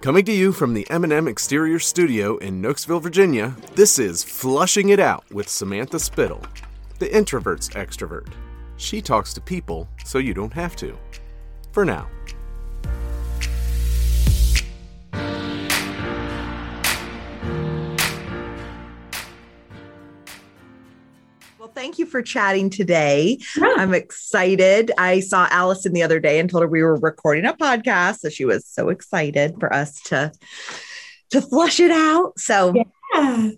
Coming to you from the M&M Exterior Studio in Nokesville, Virginia, this is Flushing It Out with Samantha Spittle, the introvert's extrovert. She talks to people so you don't have to. For now. Thank you for chatting today. Yeah. I'm excited. I saw Allison the other day and told her we were recording a podcast. So she was so excited for us to to flush it out. So yeah.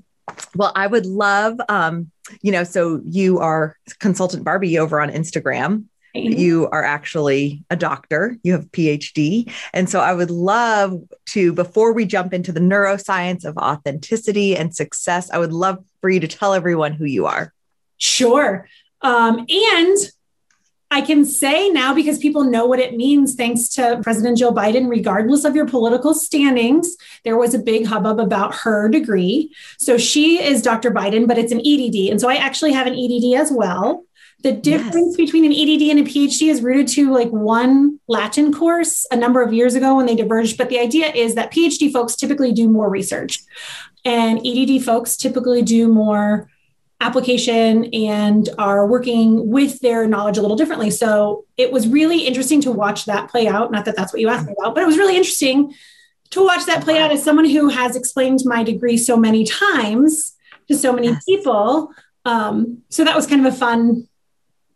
well, I would love um, you know, so you are consultant Barbie over on Instagram. You are actually a doctor, you have a PhD. And so I would love to, before we jump into the neuroscience of authenticity and success, I would love for you to tell everyone who you are. Sure. Um, and I can say now because people know what it means, thanks to President Joe Biden, regardless of your political standings, there was a big hubbub about her degree. So she is Dr. Biden, but it's an EDD. And so I actually have an EDD as well. The difference yes. between an EDD and a PhD is rooted to like one Latin course a number of years ago when they diverged. But the idea is that PhD folks typically do more research, and EDD folks typically do more application and are working with their knowledge a little differently. So it was really interesting to watch that play out. Not that that's what you asked me about, but it was really interesting to watch that play out as someone who has explained my degree so many times to so many yes. people. Um, so that was kind of a fun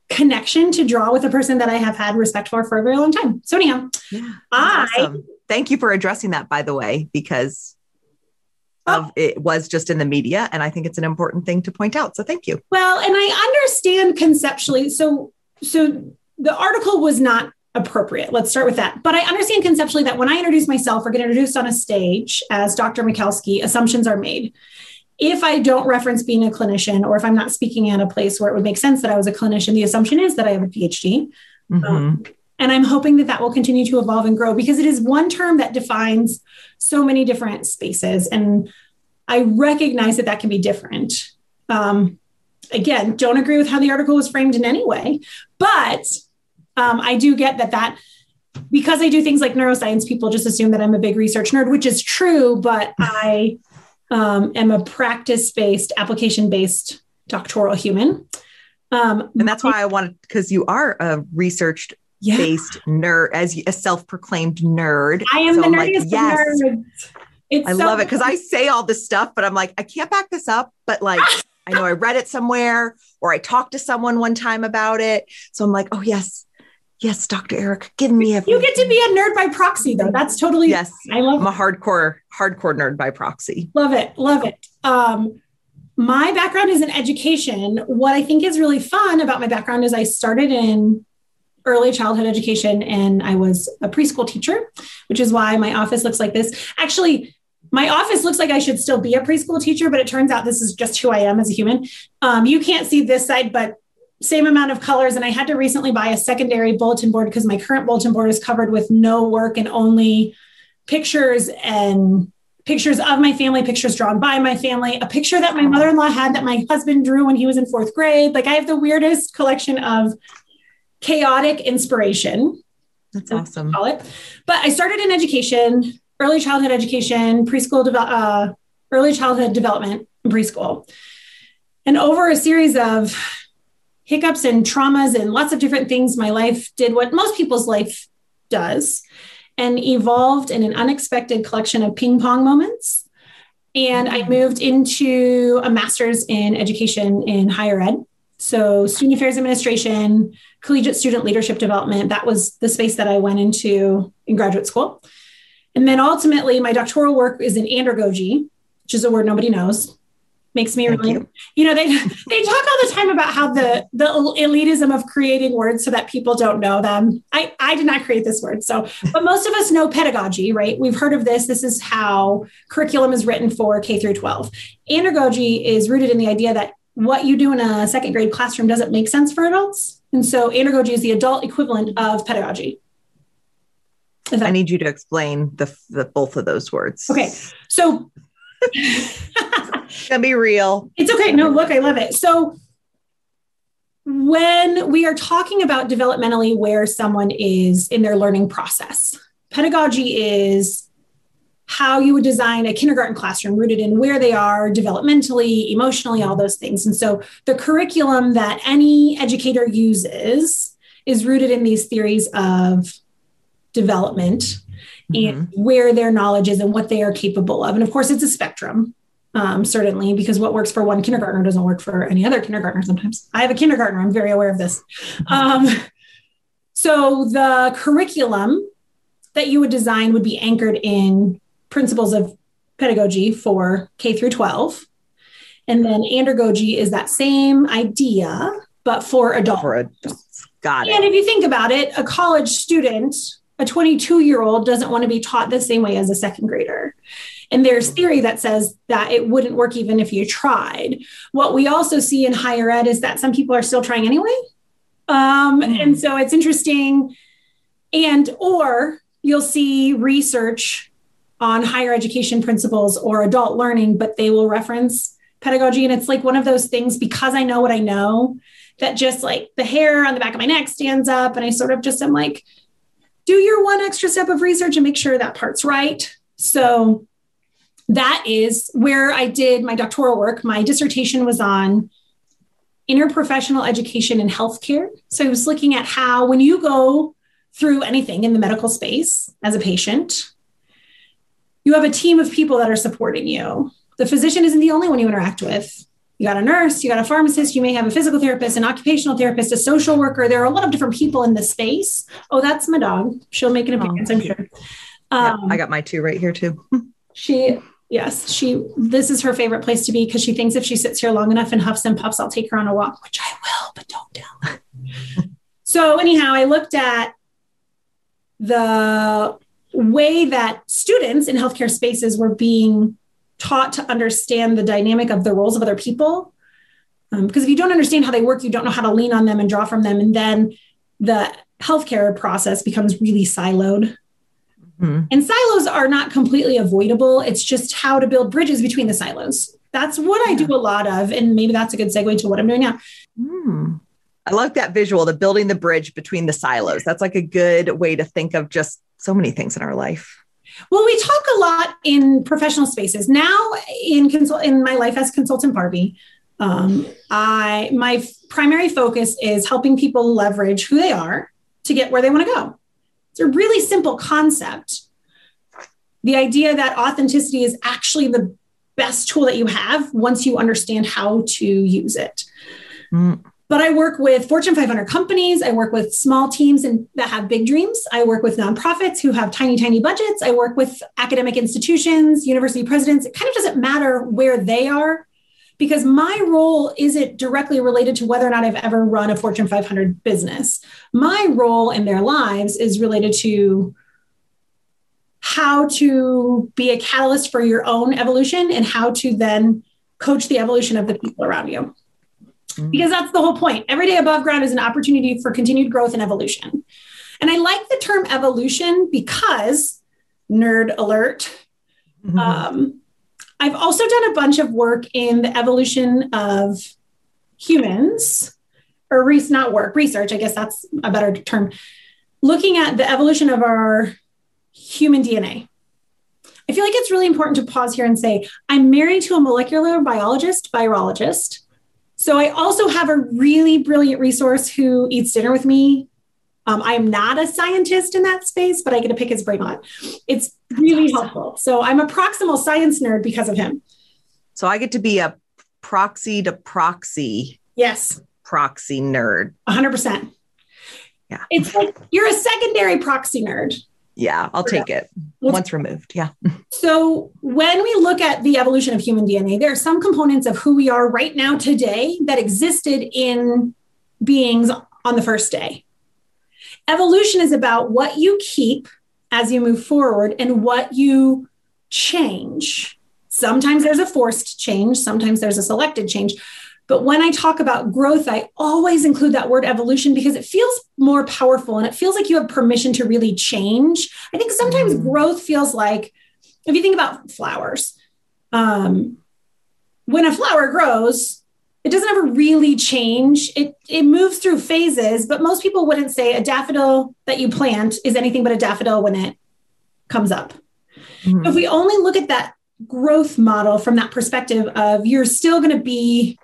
connection to draw with a person that I have had respect for for a very long time. So anyhow, yeah, I awesome. thank you for addressing that by the way, because of it was just in the media and i think it's an important thing to point out so thank you. Well and i understand conceptually so so the article was not appropriate let's start with that. But i understand conceptually that when i introduce myself or get introduced on a stage as dr michalski assumptions are made. If i don't reference being a clinician or if i'm not speaking at a place where it would make sense that i was a clinician the assumption is that i have a phd mm-hmm. um, and I'm hoping that that will continue to evolve and grow because it is one term that defines so many different spaces. And I recognize that that can be different. Um, again, don't agree with how the article was framed in any way, but um, I do get that that because I do things like neuroscience, people just assume that I'm a big research nerd, which is true, but I um, am a practice based, application based doctoral human. Um, and that's why I wanted, because you are a research yeah. based nerd, as a self proclaimed nerd. I am so the nerdiest like, yes. nerds. It's I so love it because I say all this stuff, but I'm like, I can't back this up. But like, I know I read it somewhere or I talked to someone one time about it. So I'm like, oh, yes, yes, Dr. Eric, give me a. You get to be a nerd by proxy, though. That's totally. Yes. I love I'm a hardcore, hardcore nerd by proxy. Love it. Love it. Um, my background is in education. What I think is really fun about my background is I started in early childhood education and I was a preschool teacher, which is why my office looks like this. Actually, my office looks like I should still be a preschool teacher, but it turns out this is just who I am as a human. Um, you can't see this side, but same amount of colors. And I had to recently buy a secondary bulletin board because my current bulletin board is covered with no work and only pictures and pictures of my family, pictures drawn by my family, a picture that my mother in law had that my husband drew when he was in fourth grade. Like I have the weirdest collection of chaotic inspiration. That's awesome. Call it. But I started in education early childhood education, preschool, de- uh, early childhood development, and preschool. And over a series of hiccups and traumas and lots of different things, my life did what most people's life does and evolved in an unexpected collection of ping pong moments. And I moved into a master's in education in higher ed. So, student affairs administration, collegiate student leadership development, that was the space that I went into in graduate school. And then ultimately, my doctoral work is in andragogy, which is a word nobody knows. Makes me Thank really, you. you know, they they talk all the time about how the the elitism of creating words so that people don't know them. I I did not create this word, so but most of us know pedagogy, right? We've heard of this. This is how curriculum is written for K through 12. Andragogy is rooted in the idea that what you do in a second grade classroom doesn't make sense for adults, and so andragogy is the adult equivalent of pedagogy. That- I need you to explain the, the both of those words. Okay. So gonna be real. It's okay. No, look, I love it. So when we are talking about developmentally where someone is in their learning process, pedagogy is how you would design a kindergarten classroom rooted in where they are developmentally, emotionally, all those things. And so the curriculum that any educator uses is rooted in these theories of development mm-hmm. and where their knowledge is and what they are capable of. And of course, it's a spectrum. Um, certainly, because what works for one kindergartner doesn't work for any other kindergartner sometimes. I have a kindergartner, I'm very aware of this. Um, so, the curriculum that you would design would be anchored in principles of pedagogy for K through 12. And then andragogy is that same idea, but for adults. For adults. Got it. And if you think about it, a college student, a 22 year old, doesn't want to be taught the same way as a second grader. And there's theory that says that it wouldn't work even if you tried. What we also see in higher ed is that some people are still trying anyway. Um, mm. And so it's interesting. And, or you'll see research on higher education principles or adult learning, but they will reference pedagogy. And it's like one of those things because I know what I know that just like the hair on the back of my neck stands up. And I sort of just am like, do your one extra step of research and make sure that part's right. So that is where I did my doctoral work. My dissertation was on interprofessional education in healthcare. So I was looking at how, when you go through anything in the medical space as a patient, you have a team of people that are supporting you. The physician isn't the only one you interact with. You got a nurse, you got a pharmacist, you may have a physical therapist, an occupational therapist, a social worker. There are a lot of different people in this space. Oh, that's my dog. She'll make an appearance, oh, I'm sure. Um, yeah, I got my two right here too. she, yes, she, this is her favorite place to be because she thinks if she sits here long enough and huffs and puffs, I'll take her on a walk, which I will, but don't tell. so, anyhow, I looked at the way that students in healthcare spaces were being taught to understand the dynamic of the roles of other people. Um, because if you don't understand how they work, you don't know how to lean on them and draw from them. And then the healthcare process becomes really siloed. Mm-hmm. And silos are not completely avoidable. It's just how to build bridges between the silos. That's what I do a lot of. And maybe that's a good segue to what I'm doing now. Mm. I like that visual, the building the bridge between the silos. That's like a good way to think of just so many things in our life. Well, we talk a lot in professional spaces now. In consult in my life as consultant Barbie, um, I my f- primary focus is helping people leverage who they are to get where they want to go. It's a really simple concept. The idea that authenticity is actually the best tool that you have once you understand how to use it. Mm. But I work with Fortune 500 companies. I work with small teams and that have big dreams. I work with nonprofits who have tiny, tiny budgets. I work with academic institutions, university presidents. It kind of doesn't matter where they are because my role isn't directly related to whether or not I've ever run a Fortune 500 business. My role in their lives is related to how to be a catalyst for your own evolution and how to then coach the evolution of the people around you. Mm. because that's the whole point. Every day above ground is an opportunity for continued growth and evolution. And I like the term evolution because, nerd alert, mm-hmm. um, I've also done a bunch of work in the evolution of humans, or re- not work, research, I guess that's a better term, looking at the evolution of our human DNA. I feel like it's really important to pause here and say, I'm married to a molecular biologist, virologist so I also have a really brilliant resource who eats dinner with me. Um, I am not a scientist in that space, but I get to pick his brain on. It's really awesome. helpful. So I'm a proximal science nerd because of him. So I get to be a proxy to proxy. Yes. Proxy nerd. 100%. Yeah. It's like you're a secondary proxy nerd. Yeah, I'll take it once removed. Yeah. So, when we look at the evolution of human DNA, there are some components of who we are right now today that existed in beings on the first day. Evolution is about what you keep as you move forward and what you change. Sometimes there's a forced change, sometimes there's a selected change. But when I talk about growth, I always include that word evolution because it feels more powerful and it feels like you have permission to really change. I think sometimes mm. growth feels like, if you think about flowers, um, when a flower grows, it doesn't ever really change. It, it moves through phases, but most people wouldn't say a daffodil that you plant is anything but a daffodil when it comes up. Mm-hmm. If we only look at that growth model from that perspective of you're still going to be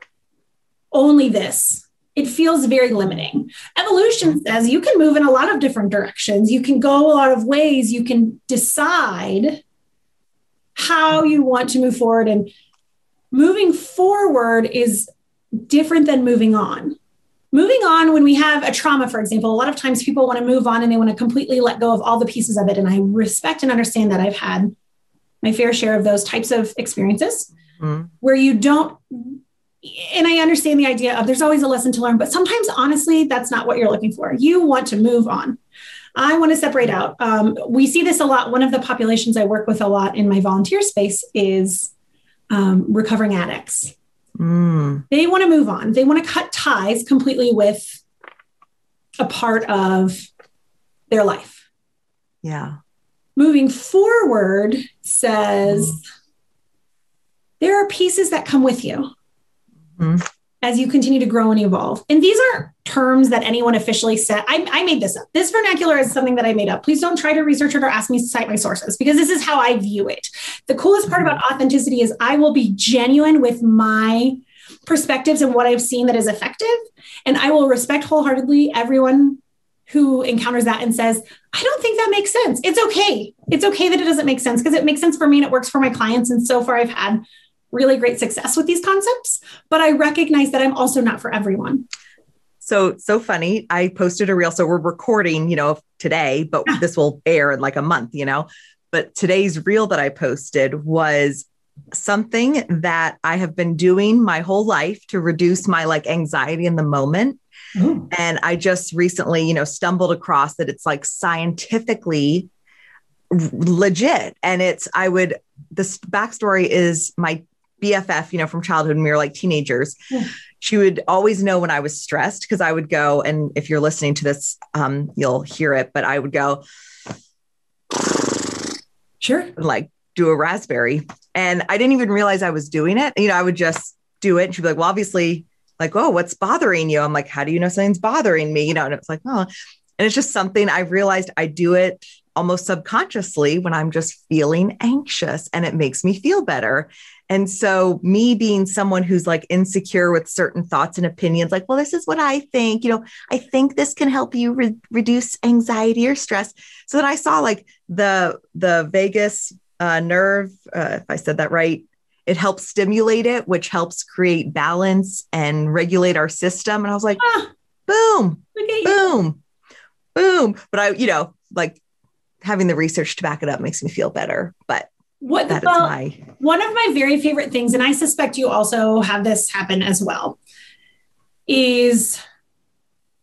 only this, it feels very limiting. Evolution says you can move in a lot of different directions. You can go a lot of ways. You can decide how you want to move forward. And moving forward is different than moving on. Moving on, when we have a trauma, for example, a lot of times people want to move on and they want to completely let go of all the pieces of it. And I respect and understand that I've had my fair share of those types of experiences mm-hmm. where you don't and I understand the idea of there's always a lesson to learn, but sometimes honestly, that's not what you're looking for. You want to move on. I want to separate out. Um, we see this a lot. One of the populations I work with a lot in my volunteer space is um, recovering addicts. Mm. They want to move on. They want to cut ties completely with a part of their life. Yeah. Moving forward says mm. there are pieces that come with you mm-hmm. as you continue to grow and evolve. And these aren't terms that anyone officially said. I, I, made this up. This vernacular is something that I made up. Please don't try to research it or ask me to cite my sources because this is how I view it. The coolest part about authenticity is I will be genuine with my perspectives and what I've seen that is effective. And I will respect wholeheartedly everyone who encounters that and says, I don't think that makes sense. It's okay. It's okay that it doesn't make sense because it makes sense for me and it works for my clients. And so far, I've had really great success with these concepts, but I recognize that I'm also not for everyone. So, so funny. I posted a reel. So we're recording, you know, today, but yeah. this will air in like a month, you know. But today's reel that I posted was something that I have been doing my whole life to reduce my like anxiety in the moment. Ooh. And I just recently, you know, stumbled across that it's like scientifically legit. And it's, I would, this backstory is my BFF, you know, from childhood when we were like teenagers. Yeah. She would always know when I was stressed because I would go, and if you're listening to this, um, you'll hear it, but I would go, sure, like do a raspberry. And I didn't even realize I was doing it. You know, I would just do it. And she'd be like, well, obviously, like, oh, what's bothering you? I'm like, how do you know something's bothering me? You know, and it's like, oh, and it's just something I realized I do it almost subconsciously when I'm just feeling anxious and it makes me feel better. And so, me being someone who's like insecure with certain thoughts and opinions, like, well, this is what I think, you know, I think this can help you re- reduce anxiety or stress. So then I saw like the the vagus uh, nerve, uh, if I said that right, it helps stimulate it, which helps create balance and regulate our system. And I was like, ah, boom, boom, boom. But I, you know, like having the research to back it up makes me feel better. But what that well, my... one of my very favorite things, and I suspect you also have this happen as well, is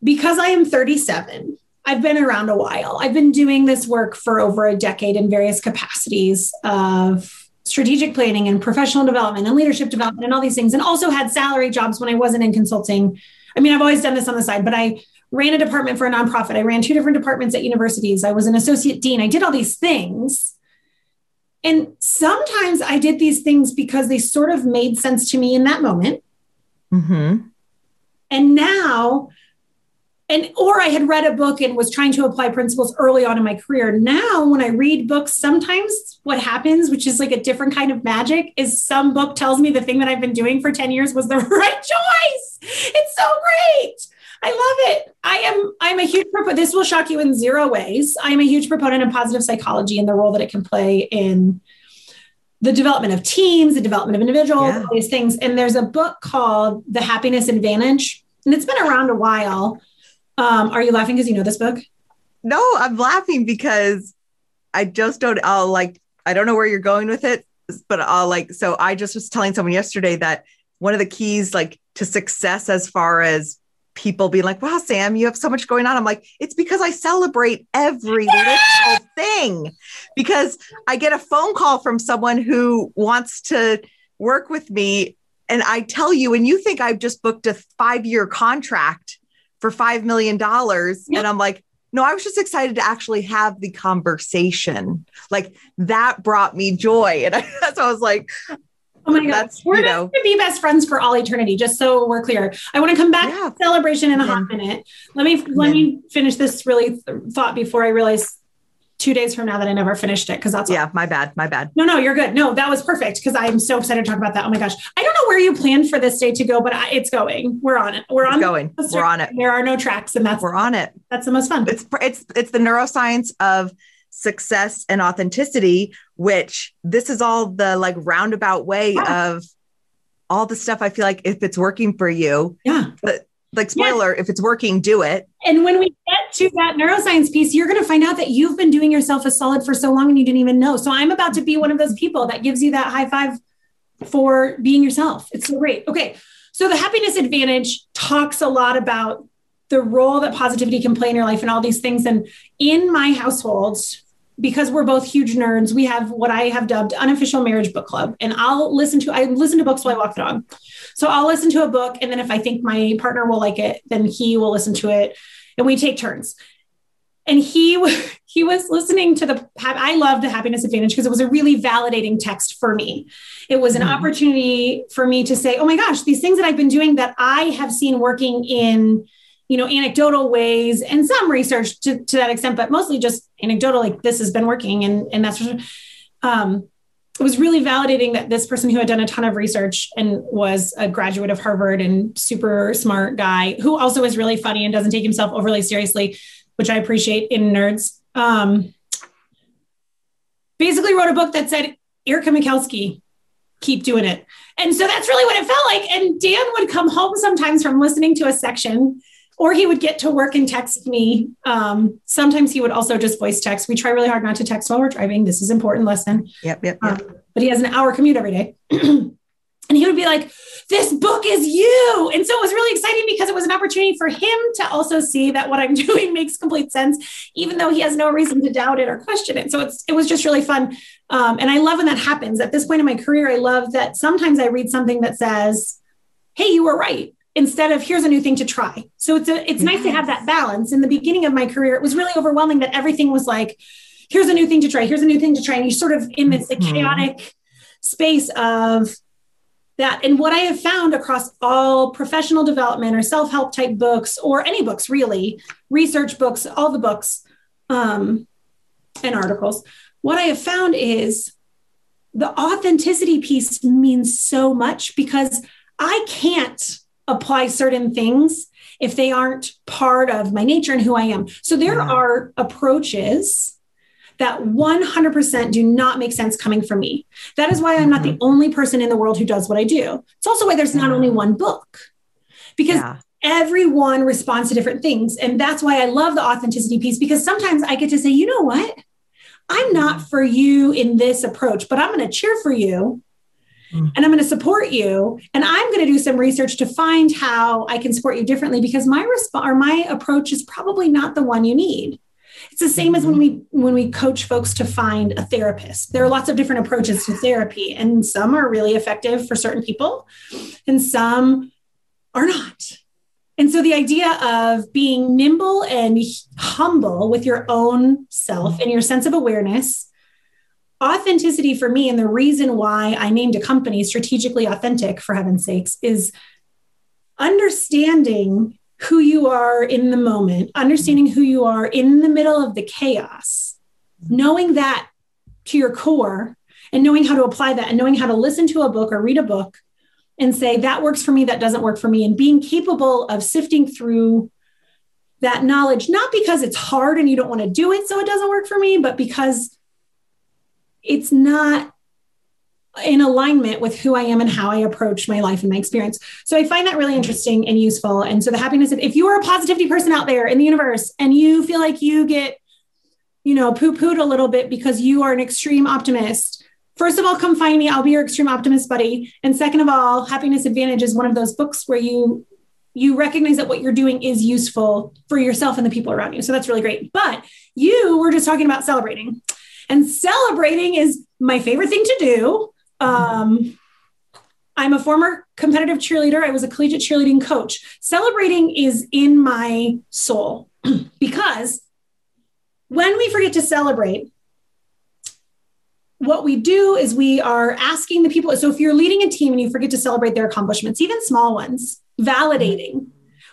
because I am 37, I've been around a while. I've been doing this work for over a decade in various capacities of strategic planning and professional development and leadership development and all these things, and also had salary jobs when I wasn't in consulting. I mean, I've always done this on the side, but I ran a department for a nonprofit. I ran two different departments at universities. I was an associate dean. I did all these things and sometimes I did these things because they sort of made sense to me in that moment. Mm-hmm. And now, and or I had read a book and was trying to apply principles early on in my career. Now, when I read books, sometimes what happens, which is like a different kind of magic, is some book tells me the thing that I've been doing for 10 years was the right choice. It's so great. I love it. I am I'm a huge proponent. This will shock you in zero ways. I am a huge proponent of positive psychology and the role that it can play in the development of teams, the development of individuals, yeah. all these things. And there's a book called The Happiness Advantage, and it's been around a while. Um, are you laughing because you know this book? No, I'm laughing because I just don't. I'll like I don't know where you're going with it, but I'll like. So I just was telling someone yesterday that one of the keys like to success as far as people being like, wow, Sam, you have so much going on. I'm like, it's because I celebrate every yeah! little thing. Because I get a phone call from someone who wants to work with me. And I tell you, and you think I've just booked a five year contract for $5 million. Yeah. And I'm like, no, I was just excited to actually have the conversation. Like that brought me joy. And I, so I was like, Oh my God. We're going to be best friends for all eternity, just so we're clear. I want to come back yeah. to celebration in a hot minute. Let me let me finish this really th- thought before I realize two days from now that I never finished it because that's yeah, all. my bad, my bad. No, no, you're good. No, that was perfect because I'm so excited to talk about that. Oh my gosh, I don't know where you planned for this day to go, but I, it's going. We're on it. We're it's on going. We're on it. There are no tracks, and that's we're on it. That's the most fun. It's it's it's the neuroscience of success and authenticity, which this is all the like roundabout way yeah. of all the stuff. I feel like if it's working for you, yeah, but like spoiler if it's working do it. And when we get to that neuroscience piece you're going to find out that you've been doing yourself a solid for so long and you didn't even know. So i'm about to be one of those people that gives you that high five for being yourself. It's so great. Okay. So the happiness advantage talks a lot about the role that positivity can play in your life and all these things. And in my household because we're both huge nerds, we have what I have dubbed unofficial marriage book club. And I'll listen to I listen to books while I walk the dog. So I'll listen to a book, and then if I think my partner will like it, then he will listen to it, and we take turns. And he he was listening to the I love the happiness advantage because it was a really validating text for me. It was an mm-hmm. opportunity for me to say, "Oh my gosh, these things that I've been doing that I have seen working in." You know, anecdotal ways and some research to, to that extent, but mostly just anecdotal, like this has been working. And, and that's, um, it was really validating that this person who had done a ton of research and was a graduate of Harvard and super smart guy who also is really funny and doesn't take himself overly seriously, which I appreciate in nerds. Um, basically wrote a book that said, Erica Mikowski, keep doing it. And so that's really what it felt like. And Dan would come home sometimes from listening to a section or he would get to work and text me. Um, sometimes he would also just voice text. We try really hard not to text while we're driving. This is important lesson. Yep, yep, yep. Um, but he has an hour commute every day. and he would be like, This book is you. And so it was really exciting because it was an opportunity for him to also see that what I'm doing makes complete sense, even though he has no reason to doubt it or question it. So it's it was just really fun. Um, and I love when that happens. At this point in my career, I love that sometimes I read something that says, Hey, you were right instead of here's a new thing to try. So it's a it's nice to have that balance. In the beginning of my career, it was really overwhelming that everything was like, here's a new thing to try, here's a new thing to try. And you're sort of in this mm-hmm. chaotic space of that. And what I have found across all professional development or self-help type books, or any books really, research books, all the books um, and articles, what I have found is the authenticity piece means so much because I can't apply certain things if they aren't part of my nature and who I am. So there yeah. are approaches that 100% do not make sense coming from me. That is why I'm not mm-hmm. the only person in the world who does what I do. It's also why there's yeah. not only one book because yeah. everyone responds to different things. And that's why I love the authenticity piece because sometimes I get to say, you know what? I'm not mm-hmm. for you in this approach, but I'm going to cheer for you. Mm. and I'm going to support you. And I'm going to do some research to find how I can support you differently because my response or my approach is probably not the one you need. It's the same as when mm-hmm. we when we coach folks to find a therapist. There are lots of different approaches to therapy, and some are really effective for certain people, and some are not. And so the idea of being nimble and humble with your own self mm. and your sense of awareness authenticity for me and the reason why I named a company strategically authentic for heaven's sakes is understanding who you are in the moment, understanding who you are in the middle of the chaos, knowing that to your core and knowing how to apply that and knowing how to listen to a book or read a book and say that works for me that doesn't work for me and being capable of sifting through that knowledge not because it's hard and you don't want to do it so it doesn't work for me but because it's not in alignment with who I am and how I approach my life and my experience. So I find that really interesting and useful. And so the happiness of if you are a positivity person out there in the universe and you feel like you get, you know, poo-pooed a little bit because you are an extreme optimist, first of all, come find me. I'll be your extreme optimist buddy. And second of all, happiness advantage is one of those books where you you recognize that what you're doing is useful for yourself and the people around you. So that's really great. But you were just talking about celebrating. And celebrating is my favorite thing to do. Um, I'm a former competitive cheerleader. I was a collegiate cheerleading coach. Celebrating is in my soul because when we forget to celebrate, what we do is we are asking the people. So if you're leading a team and you forget to celebrate their accomplishments, even small ones, validating,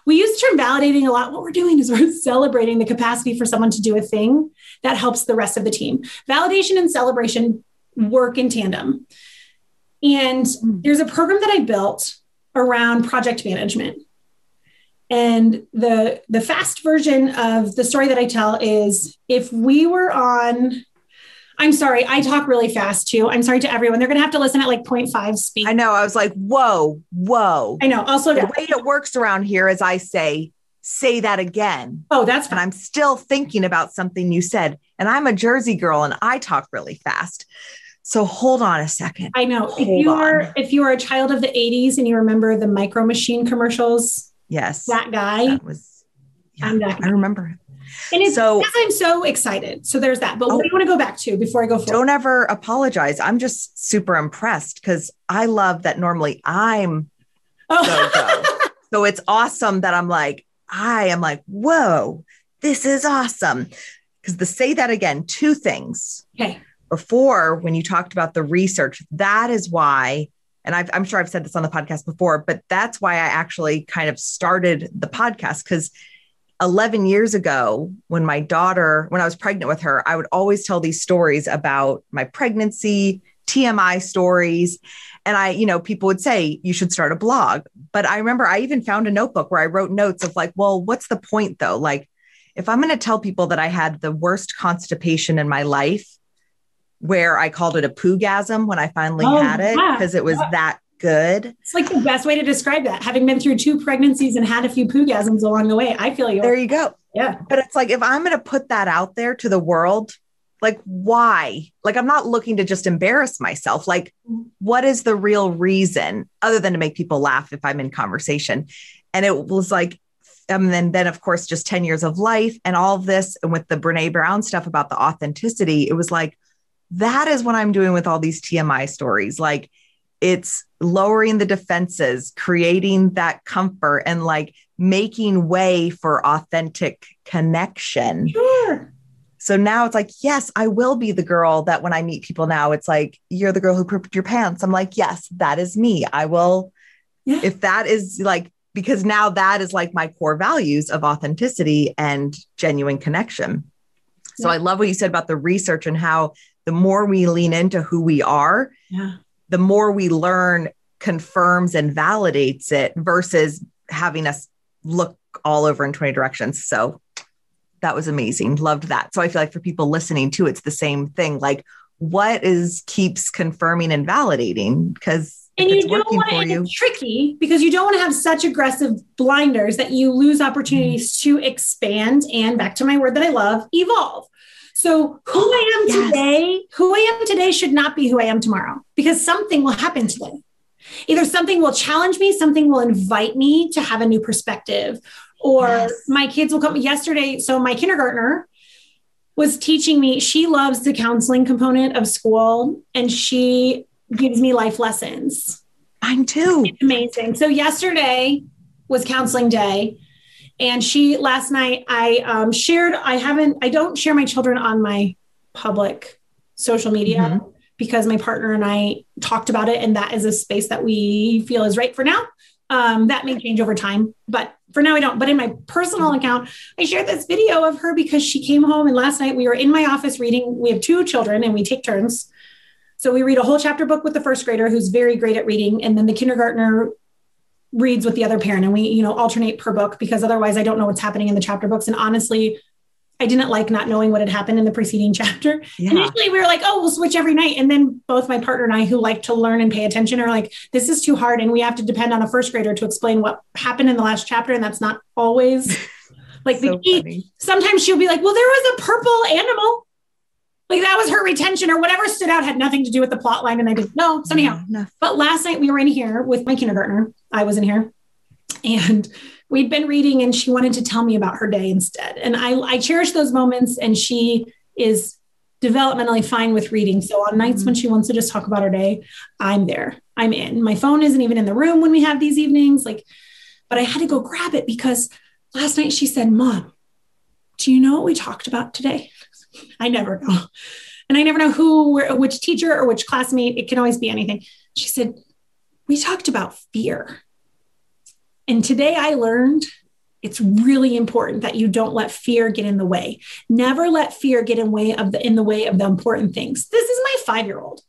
we use the term validating a lot. What we're doing is we're celebrating the capacity for someone to do a thing that helps the rest of the team. Validation and celebration work in tandem. And hmm. there's a program that I built around project management. And the the fast version of the story that I tell is if we were on I'm sorry, I talk really fast too. I'm sorry to everyone. They're going to have to listen at like 0.5 speed. I know. I was like, whoa, whoa. I know. Also, the way it works around here is I say, say that again. Oh, that's fine. And I'm still thinking about something you said. And I'm a Jersey girl and I talk really fast. So hold on a second. I know. Hold if you on. are if you are a child of the 80s and you remember the micro machine commercials. Yes. That guy. That was yeah, I remember. And it's so I'm so excited. So there's that. But oh, what do you want to go back to before I go forward? Don't ever apologize. I'm just super impressed because I love that normally I'm oh. so it's awesome that I'm like, I am like, whoa, this is awesome. Because the say that again, two things. Okay before when you talked about the research, that is why, and i am sure I've said this on the podcast before, but that's why I actually kind of started the podcast because 11 years ago, when my daughter, when I was pregnant with her, I would always tell these stories about my pregnancy, TMI stories. And I, you know, people would say, you should start a blog. But I remember I even found a notebook where I wrote notes of like, well, what's the point though? Like, if I'm going to tell people that I had the worst constipation in my life, where I called it a poogasm when I finally oh, had it because yeah, it was that good. It's like the best way to describe that. Having been through two pregnancies and had a few poogasms along the way, I feel you. There you go. Yeah. But it's like if I'm going to put that out there to the world, like why? Like I'm not looking to just embarrass myself. Like what is the real reason other than to make people laugh if I'm in conversation? And it was like and then then of course just 10 years of life and all of this and with the Brené Brown stuff about the authenticity, it was like that is what I'm doing with all these TMI stories. Like it's lowering the defenses, creating that comfort and like making way for authentic connection. Sure. So now it's like, yes, I will be the girl that when I meet people now, it's like, you're the girl who pooped your pants. I'm like, yes, that is me. I will, yeah. if that is like, because now that is like my core values of authenticity and genuine connection. So yeah. I love what you said about the research and how the more we lean into who we are, yeah. The more we learn confirms and validates it versus having us look all over in 20 directions. So that was amazing. Loved that. So I feel like for people listening too, it's the same thing. Like what is keeps confirming and validating because and you don't want to, you. it's tricky because you don't want to have such aggressive blinders that you lose opportunities mm to expand and back to my word that I love, evolve. So who I am yes. today, who I am today should not be who I am tomorrow because something will happen today. Either something will challenge me, something will invite me to have a new perspective, or yes. my kids will come. Yesterday, so my kindergartner was teaching me, she loves the counseling component of school and she gives me life lessons. Mine too. It's amazing. So yesterday was counseling day and she last night I um, shared. I haven't. I don't share my children on my public social media mm-hmm. because my partner and I talked about it, and that is a space that we feel is right for now. Um, that may change over time, but for now I don't. But in my personal account, I shared this video of her because she came home and last night we were in my office reading. We have two children and we take turns. So we read a whole chapter book with the first grader who's very great at reading, and then the kindergartner reads with the other parent and we you know alternate per book because otherwise i don't know what's happening in the chapter books. And honestly i didn't like not knowing what had happened in the preceding chapter. Yeah. initially we were like oh we'll switch every night. And then both my partner and i who like to learn and pay attention are like this is too hard and we have to depend on a first grader to explain what happened in the last chapter. And that's not always like so the sometimes she'll be like well there was a purple animal like that was her retention or whatever stood out had nothing to do with the plot line and I didn't know. So anyhow, no. but last night we were in here with my kindergartner. I was in here and we'd been reading and she wanted to tell me about her day instead. And I, I cherish those moments and she is developmentally fine with reading. So on nights when mm-hmm. she wants to just talk about her day, I'm there. I'm in. My phone isn't even in the room when we have these evenings. Like, but I had to go grab it because last night she said, Mom, do you know what we talked about today? I never know. And I never know who, which teacher or which classmate. It can always be anything. She said, We talked about fear. And today I learned it's really important that you don't let fear get in the way. Never let fear get in way of the in the way of the important things. This is my 5-year-old.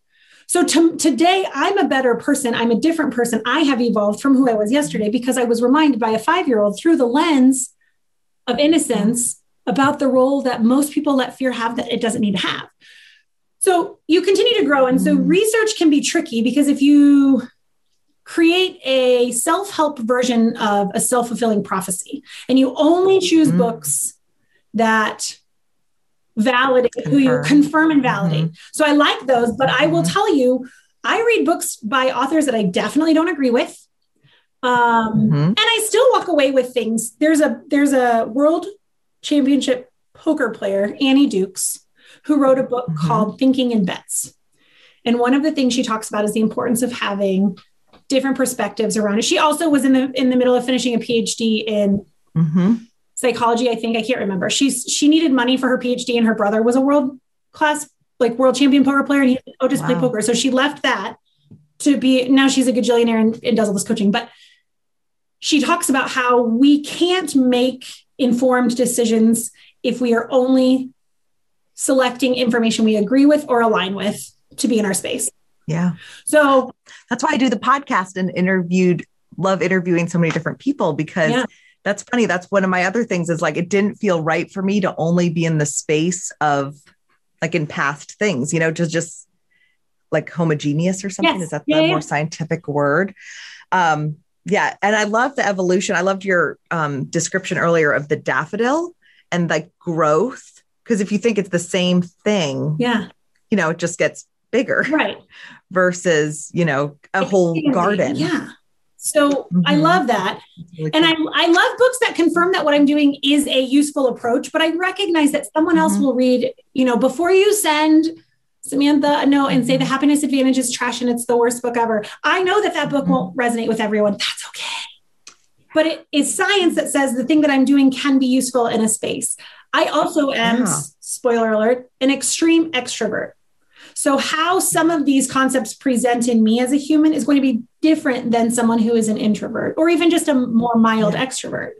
So to, today, I'm a better person. I'm a different person. I have evolved from who I was yesterday because I was reminded by a five year old through the lens of innocence about the role that most people let fear have that it doesn't need to have. So you continue to grow. And so mm. research can be tricky because if you create a self help version of a self fulfilling prophecy and you only choose mm-hmm. books that validate confirm. who you confirm and validate. Mm-hmm. So I like those, but mm-hmm. I will mm-hmm. tell you, I read books by authors that I definitely don't agree with. Um, mm-hmm. and I still walk away with things. There's a there's a world championship poker player, Annie Dukes, who wrote a book mm-hmm. called Thinking in Bets. And one of the things she talks about is the importance of having different perspectives around it. She also was in the in the middle of finishing a PhD in mm-hmm psychology, I think. I can't remember. She's she needed money for her PhD, and her brother was a world class, like world champion poker player, and he oh just wow. play poker. So she left that to be now she's a gajillionaire and, and does all this coaching. But she talks about how we can't make informed decisions if we are only selecting information we agree with or align with to be in our space. Yeah. So that's why I do the podcast and interviewed, love interviewing so many different people because yeah that's funny. That's one of my other things is like it didn't feel right for me to only be in the space of like in past things, you know, to just like homogeneous or something. Yes. Is that the yeah, more scientific word? Um, yeah. And I love the evolution. I loved your um, description earlier of the daffodil and like growth. Because if you think it's the same thing, yeah, you know, it just gets bigger. Right. Versus, you know, a whole garden. Yeah. So mm-hmm. I love that. Really and I, I love books that confirm that what I'm doing is a useful approach, but I recognize that someone mm-hmm. else will read, you know, before you send Samantha a note and say mm-hmm. the happiness advantage is trash and it's the worst book ever. I know that that book mm-hmm. won't resonate with everyone. That's okay. But it is science that says the thing that I'm doing can be useful in a space. I also am, yeah. spoiler alert, an extreme extrovert. So, how some of these concepts present in me as a human is going to be different than someone who is an introvert or even just a more mild yeah. extrovert.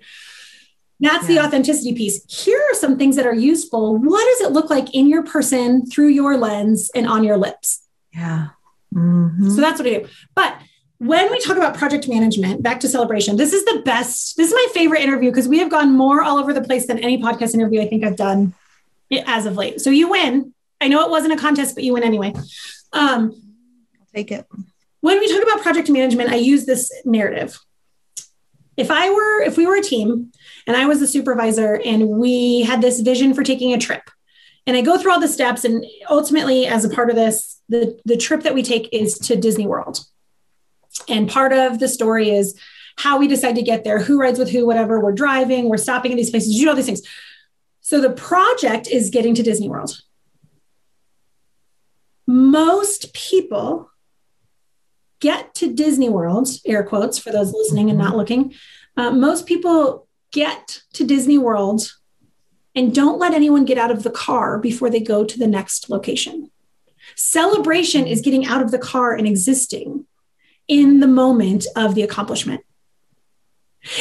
That's yeah. the authenticity piece. Here are some things that are useful. What does it look like in your person through your lens and on your lips? Yeah. Mm-hmm. So that's what I do. But when we talk about project management, back to celebration, this is the best. This is my favorite interview because we have gone more all over the place than any podcast interview I think I've done as of late. So you win. I know it wasn't a contest, but you win anyway. Um, I'll take it. When we talk about project management, I use this narrative. If I were, if we were a team and I was the supervisor and we had this vision for taking a trip, and I go through all the steps, and ultimately, as a part of this, the, the trip that we take is to Disney World. And part of the story is how we decide to get there, who rides with who, whatever. We're driving, we're stopping in these places, you know, all these things. So the project is getting to Disney World most people get to Disney World, air quotes for those listening and not mm-hmm. looking. Uh, most people get to Disney World and don't let anyone get out of the car before they go to the next location. Celebration is getting out of the car and existing in the moment of the accomplishment.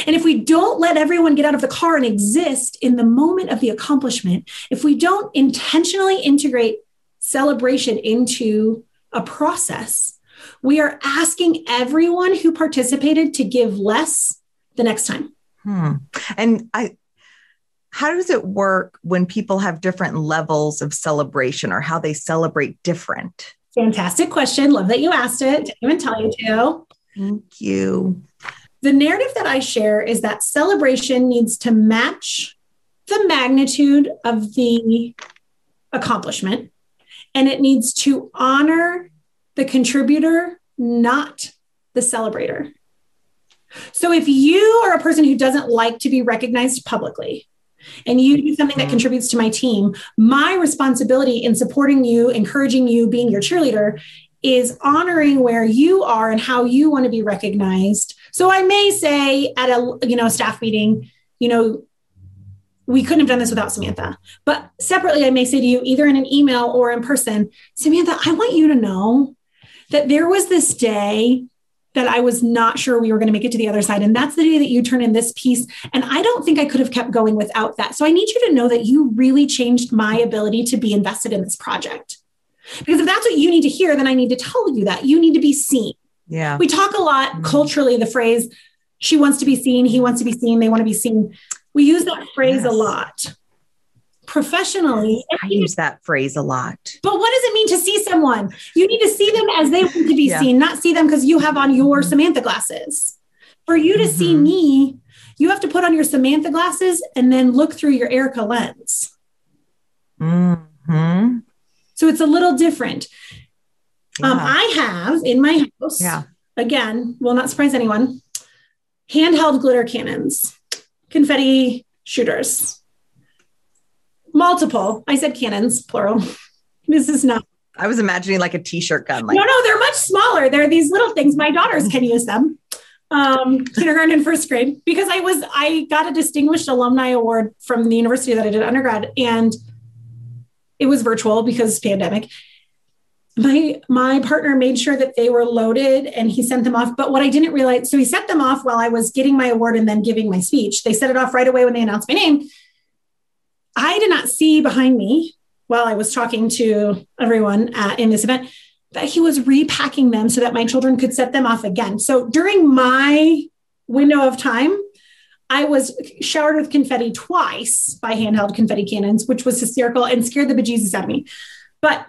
And if we don't let everyone get out of the car and exist in the moment of the accomplishment, if we don't intentionally integrate celebration into a process. We are asking everyone who participated to give less the next time. Hmm. And I, how does it work when people have different levels of celebration or how they celebrate different? Fantastic question. Love that you asked it. Didn't even tell you to. Thank you. The narrative that I share is that celebration needs to match the magnitude of the accomplishment and it needs to honor the contributor, not the celebrator. So if you are a person who doesn't like to be recognized publicly, and you do something that mm-hmm. contributes to my team, my responsibility in supporting you, encouraging you, being your cheerleader is honoring where you are and how you want to be recognized. So I may say at a you know staff meeting, you know, we couldn't have done this without Samantha. But separately, I may say to you, either in an email or in person, Samantha, I want you to know that there was this day that I was not sure we were going to make it to the other side. And that's the day that you turn in this piece. And I don't think I could have kept going without that. So I need you to know that you really changed my ability to be invested in this project. Because if that's what you need to hear, then I need to tell you that you need to be seen. Yeah. We talk a lot Mhm. culturally, the phrase, she wants to be seen, he wants to be seen, they want to be seen. We use that phrase a lot. Professionally, I use that phrase a lot. but what does it mean to see someone? You need to see them as they want to be Yeah. seen, not see them because you have on your Samantha glasses. For you to see Mhm. me, you have to put on your Samantha glasses and then look through your Erica lens. hmm So it's a little different. Um, I have in my house, Yeah. again, will not surprise anyone, handheld glitter cannons, confetti shooters, multiple. I said cannons, plural. This is not. I was imagining like a t-shirt gun. Like, no, no, they're much smaller. They're these little things. My daughters can use them. Um, kindergarten and first grade, because I was I got a distinguished alumni award from the university that I did undergrad, and it was virtual because pandemic. My my partner made sure that they were loaded and he sent them off. But what I didn't realize, so he sent them off while I was getting my award and then giving my speech. They set it off right away when they announced my name. I did not see behind me while I was talking to everyone at, in this event that he was repacking them so that my children could set them off again. So during my window of time, I was showered with confetti twice by handheld confetti cannons, which was hysterical and scared the bejesus out of me. But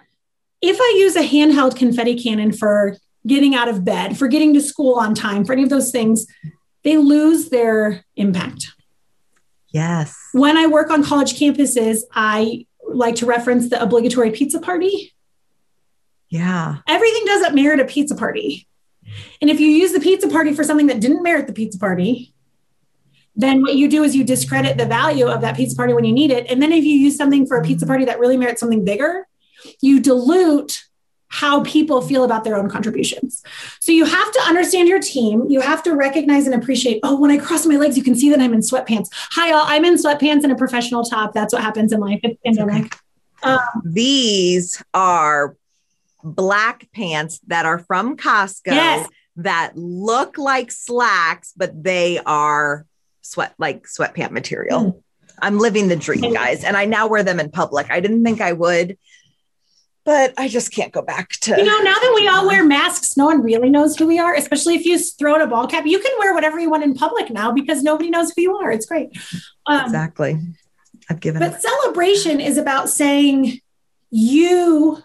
if I use a handheld confetti cannon for getting out of bed, for getting to school on time, for any of those things, they lose their impact. Yes. When I work on college campuses, I like to reference the obligatory pizza party. Yeah. Everything doesn't merit a pizza party. And if you use the pizza party for something that didn't merit the pizza party, then what you do is you discredit the value of that pizza party when you need it. And then if you use something for a pizza party that really merits something bigger, you dilute how people feel about their own contributions. So you have to understand your team. You have to recognize and appreciate, oh, when I cross my legs, you can see that I'm in sweatpants. Hi, all. I'm in sweatpants and a professional top. That's what happens in life. It's pandemic. Um, These are black pants that are from Costco Yes. that look like slacks, but they are sweat like sweatpant material. Mm. I'm living the dream, guys, and I now wear them in public. I didn't think I would, but I just can't go back to. You know, now that we all wear masks, no one really knows who we are, especially if you throw in a ball cap. You can wear whatever you want in public now because nobody knows who you are. It's great. Um, exactly. I've given. But celebration is about saying you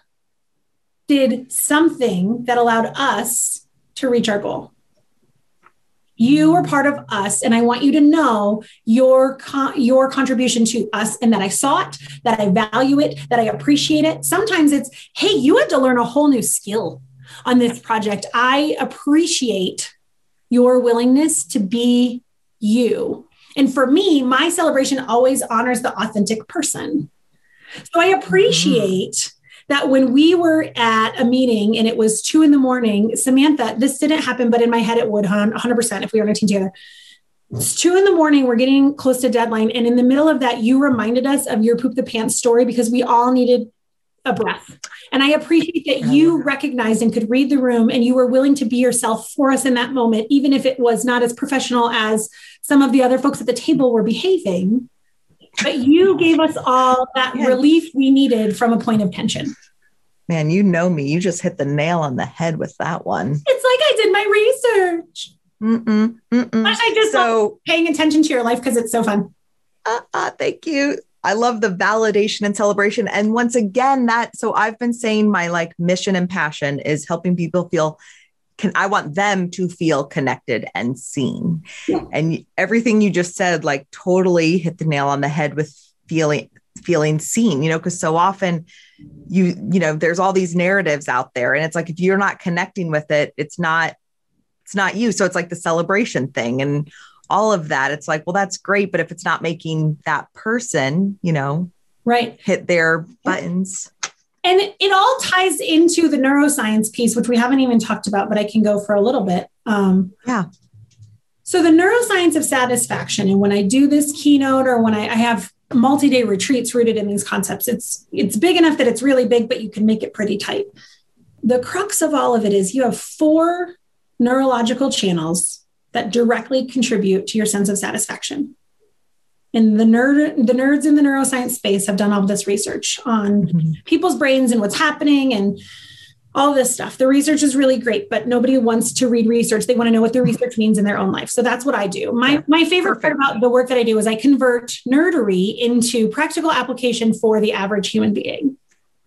did something that allowed us to reach our goal. You were part of us, and I want you to know your con- your contribution to us, and that I saw it, that I value it, that I appreciate it. Sometimes it's, hey, you had to learn a whole new skill on this project. I appreciate your willingness to be you. And for me, my celebration always honors the authentic person. So I mm-hmm. appreciate that when we were at a meeting and it was two in the morning, Samantha, this didn't happen, but in my head it would 100% if we were on a team together. It's two in the morning, we're getting close to deadline. And in the middle of that, you reminded us of your poop the pants story because we all needed a breath. And I appreciate that you recognized and could read the room and you were willing to be yourself for us in that moment, even if it was not as professional as some of the other folks at the table were behaving. But you gave us all that Yeah. relief we needed from a point of tension. Man, you know me. You just hit the nail on the head with that one. It's like I did my research. Mm-mm, mm-mm. I just love So, paying attention to your life because it's so fun. uh, uh, thank you. I love the validation and celebration. And once again, that so I've been saying my like mission and passion is helping people feel can I want them to feel connected and seen. Yeah. And everything you just said, like totally hit the nail on the head with feeling feeling seen, you know, because so often you, you know, there's all these narratives out there. And it's like if you're not connecting with it, it's not, it's not you. So it's like the celebration thing. And all of that. It's like, well, that's great. But if it's not making that person, you know, Right. hit their buttons. And it, all ties into the neuroscience piece, which we haven't even talked about, but I can go for a little bit. Um, Yeah. So the neuroscience of satisfaction, and when I do this keynote or when I, I have multi-day retreats rooted in these concepts, it's it's big enough that it's really big, but you can make it pretty tight. The crux of all of it is you have four neurological channels that directly contribute to your sense of satisfaction. And the nerd, the nerds in the neuroscience space have done all this research on mm-hmm. people's brains and what's happening and all this stuff. The research is really great, but nobody wants to read research. They want to know what the research means in their own life. So that's what I do. My my favorite Perfect. part about the work that I do is I convert nerdery into practical application for the average human being.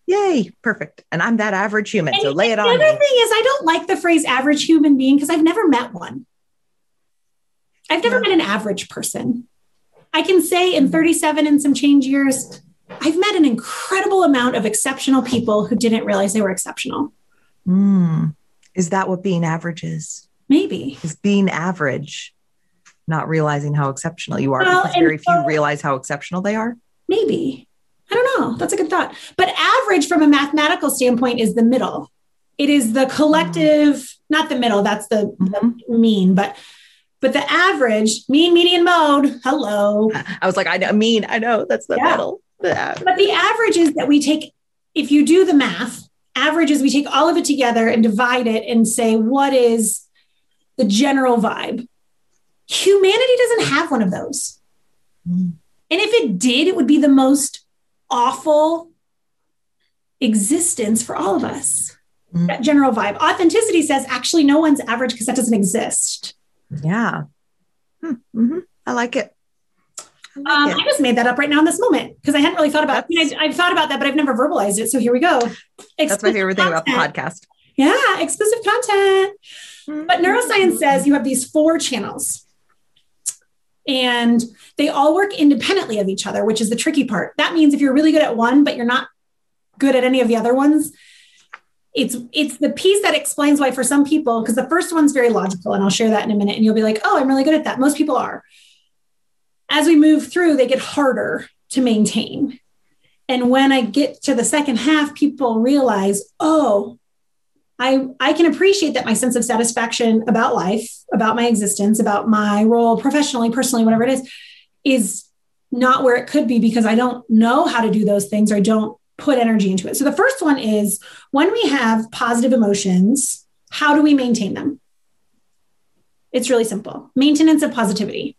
Yay, perfect. And I'm that average human. And so lay it on. Me. The other me. thing is I don't like the phrase average human being because I've never met one. I've never yeah. met an average person. I can say in 37 and some change years, I've met an incredible amount of exceptional people who didn't realize they were exceptional. Mm. Is that what being average is? Maybe. Is being average not realizing how exceptional you are well, because very few realize how exceptional they are? Maybe. I don't know. That's a good thought. But average from a mathematical standpoint is the middle. It is the collective, mm. not the middle, that's the, mm-hmm. the mean, but but the average, mean, median, mode, hello. I was like, I know, mean, I know that's the yeah. middle. The but the average is that we take, if you do the math, average is we take all of it together and divide it and say, what is the general vibe? Humanity doesn't have one of those. Mm. And if it did, it would be the most awful existence for all of us. Mm. That general vibe. Authenticity says actually no one's average because that doesn't exist. Yeah. Hmm. Mm-hmm. I like it. I, like um, it. I just made that up right now in this moment because I hadn't really thought about. I have thought about that, but I've never verbalized it. So here we go. Exclusive That's my favorite content. thing about the podcast. Yeah, exclusive content. Mm-hmm. But neuroscience says you have these four channels, and they all work independently of each other, which is the tricky part. That means if you're really good at one, but you're not good at any of the other ones, it's it's the piece that explains why for some people because the first one's very logical and i'll share that in a minute and you'll be like oh i'm really good at that. Most people are. As we move through they get harder to maintain. And when i get to the second half people realize oh i i can appreciate that my sense of satisfaction about life about my existence about my role professionally personally whatever it is is not where it could be because i don't know how to do those things or i don't put energy into it. So the first one is when we have positive emotions, how do we maintain them? It's really simple. Maintenance of positivity.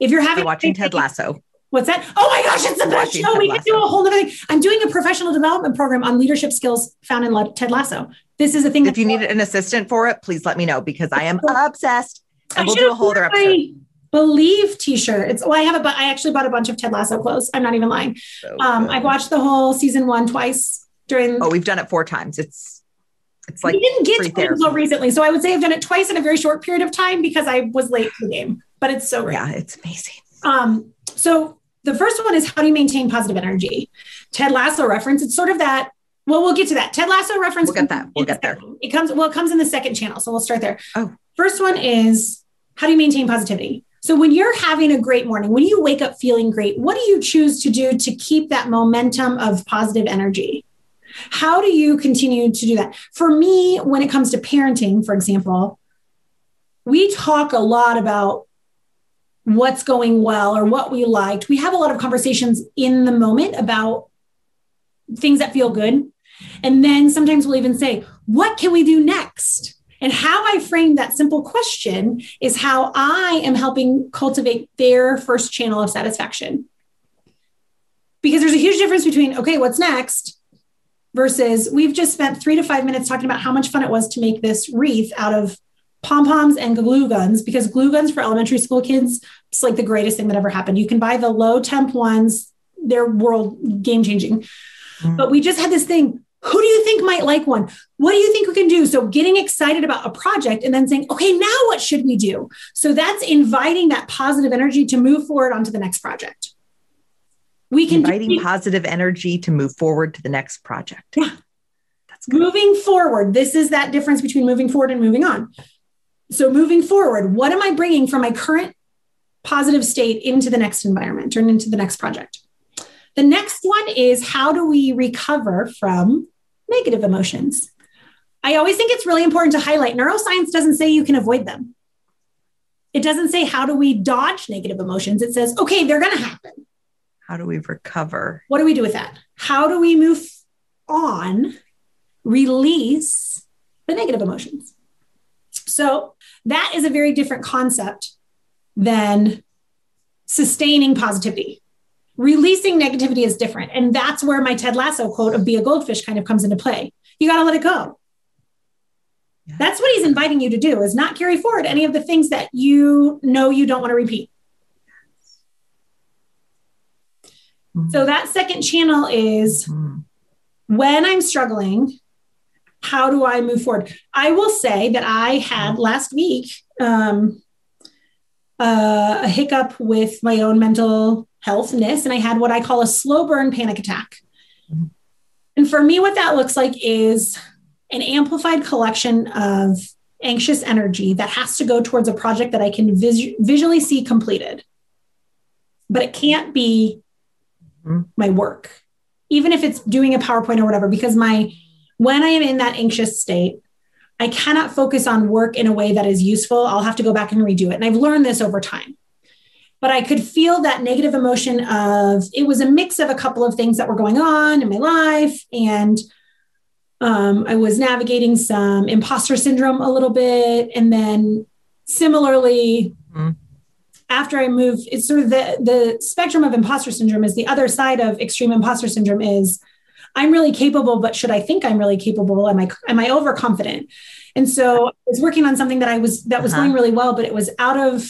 If you're having watching Ted Lasso. What's that? Oh my gosh, it's the best show. We can do a whole other thing. I'm doing a professional development program on leadership skills found in Ted Lasso. This is a thing. If you need an assistant for it, please let me know because I am obsessed. And we'll do a whole other episode believe t-shirt. It's well, I have a but I actually bought a bunch of Ted Lasso clothes. I'm not even lying. So um, I've watched the whole season one twice during Oh, we've done it four times. It's it's like we didn't get to it recently. So I would say I've done it twice in a very short period of time because I was late to the game. But it's so great. Yeah, it's amazing. Um, so the first one is how do you maintain positive energy? Ted Lasso reference. It's sort of that well, we'll get to that. Ted Lasso reference. We'll get that. We'll get there. It comes well, it comes in the second channel. So we'll start there. Oh. First one is how do you maintain positivity? So when you're having a great morning, when you wake up feeling great, what do you choose to do to keep that momentum of positive energy? How do you continue to do that? For me, when it comes to parenting, for example, we talk a lot about what's going well or what we liked. We have a lot of conversations in the moment about things that feel good. And then sometimes we'll even say, what can we do next? And how I frame that simple question is how I am helping cultivate their first channel of satisfaction. Because there's a huge difference between, okay, what's next? Versus we've just spent three to five minutes talking about how much fun it was to make this wreath out of pom poms and glue guns because glue guns for elementary school kids it's like the greatest thing that ever happened. You can buy the low temp ones, they're world game changing. Mm. But we just had this thing who do you think might like one? What do you think we can do? So, getting excited about a project and then saying, okay, now what should we do? So, that's inviting that positive energy to move forward onto the next project. We can inviting do- positive energy to move forward to the next project. Yeah. That's good. moving forward. This is that difference between moving forward and moving on. So, moving forward, what am I bringing from my current positive state into the next environment or into the next project? The next one is how do we recover from negative emotions. I always think it's really important to highlight neuroscience doesn't say you can avoid them. It doesn't say how do we dodge negative emotions. It says, okay, they're going to happen. How do we recover? What do we do with that? How do we move on, release the negative emotions? So that is a very different concept than sustaining positivity. Releasing negativity is different. And that's where my Ted Lasso quote of be a goldfish kind of comes into play. You got to let it go. Yeah. That's what he's inviting you to do is not carry forward any of the things that you know you don't want to repeat. Mm-hmm. So that second channel is mm-hmm. when I'm struggling, how do I move forward? I will say that I had last week um, uh, a hiccup with my own mental healthness, and I had what I call a slow burn panic attack. Mm-hmm. And for me, what that looks like is an amplified collection of anxious energy that has to go towards a project that I can vis- visually see completed. But it can't be mm-hmm. my work, even if it's doing a PowerPoint or whatever, because my when I am in that anxious state, I cannot focus on work in a way that is useful. I'll have to go back and redo it. And I've learned this over time. But I could feel that negative emotion of it was a mix of a couple of things that were going on in my life. And um, I was navigating some imposter syndrome a little bit. And then similarly, mm-hmm. after I moved, it's sort of the, the spectrum of imposter syndrome is the other side of extreme imposter syndrome is I'm really capable, but should I think I'm really capable? Am I am I overconfident? And so I was working on something that I was that was uh-huh. going really well, but it was out of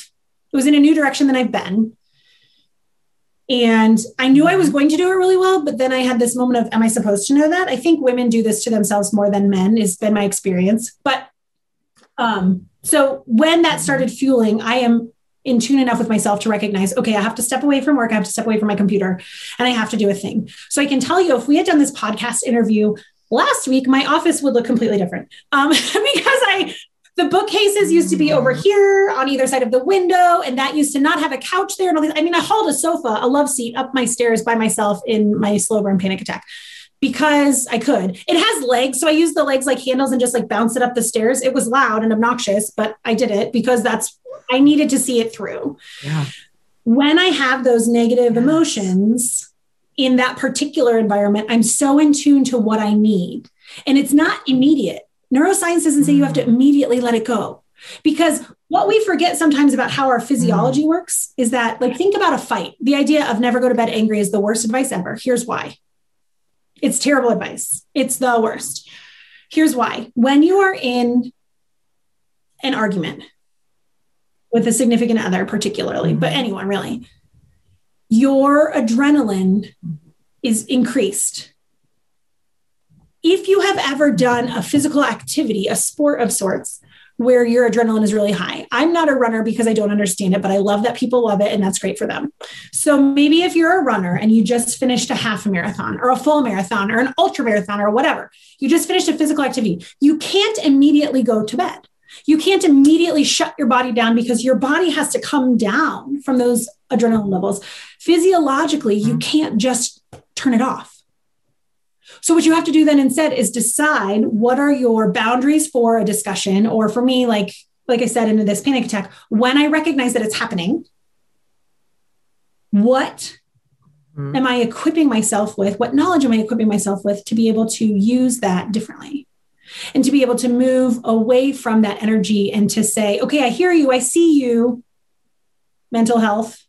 it was in a new direction than I've been. And I knew I was going to do it really well, but then I had this moment of, am I supposed to know that? I think women do this to themselves more than men, has been my experience. But um, so when that started fueling, I am in tune enough with myself to recognize, okay, I have to step away from work. I have to step away from my computer and I have to do a thing. So I can tell you if we had done this podcast interview last week, my office would look completely different um, because I, the bookcases used to be over here on either side of the window, and that used to not have a couch there. And all these, I mean, I hauled a sofa, a love seat up my stairs by myself in my slow burn panic attack because I could. It has legs, so I used the legs like handles and just like bounce it up the stairs. It was loud and obnoxious, but I did it because that's I needed to see it through. Yeah. When I have those negative yes. emotions in that particular environment, I'm so in tune to what I need. And it's not immediate. Neuroscience doesn't say mm. you have to mm. immediately let it go. Because what we forget sometimes about how our physiology mm. works is that, like, think about a fight. The idea of never go to bed angry is the worst advice ever. Here's why it's terrible advice, it's the worst. Here's why when you are in an argument, with a significant other, particularly, but mm-hmm. anyone really, your adrenaline is increased. If you have ever done a physical activity, a sport of sorts, where your adrenaline is really high. I'm not a runner because I don't understand it, but I love that people love it and that's great for them. So maybe if you're a runner and you just finished a half marathon or a full marathon or an ultra marathon or whatever, you just finished a physical activity, you can't immediately go to bed you can't immediately shut your body down because your body has to come down from those adrenaline levels. Physiologically, you mm-hmm. can't just turn it off. So what you have to do then instead is decide what are your boundaries for a discussion or for me like like I said in this panic attack when I recognize that it's happening what mm-hmm. am I equipping myself with what knowledge am I equipping myself with to be able to use that differently and to be able to move away from that energy and to say, okay, I hear you, I see you, mental health,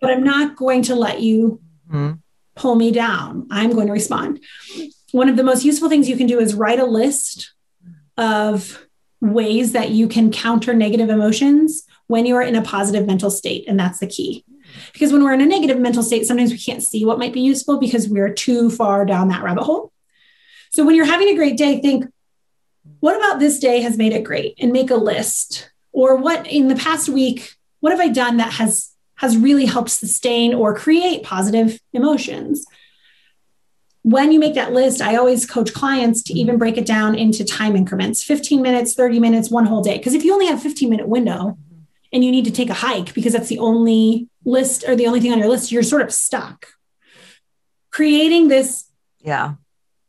but I'm not going to let you mm-hmm. Pull me down. I'm going to respond. One of the most useful things you can do is write a list of ways that you can counter negative emotions when you are in a positive mental state. And that's the key. Because when we're in a negative mental state, sometimes we can't see what might be useful because we're too far down that rabbit hole. So when you're having a great day, think, what about this day has made it great? And make a list. Or what in the past week, what have I done that has has really helped sustain or create positive emotions? When you make that list, I always coach clients to even break it down into time increments 15 minutes, 30 minutes, one whole day. Because if you only have a 15 minute window and you need to take a hike because that's the only list or the only thing on your list, you're sort of stuck. Creating this yeah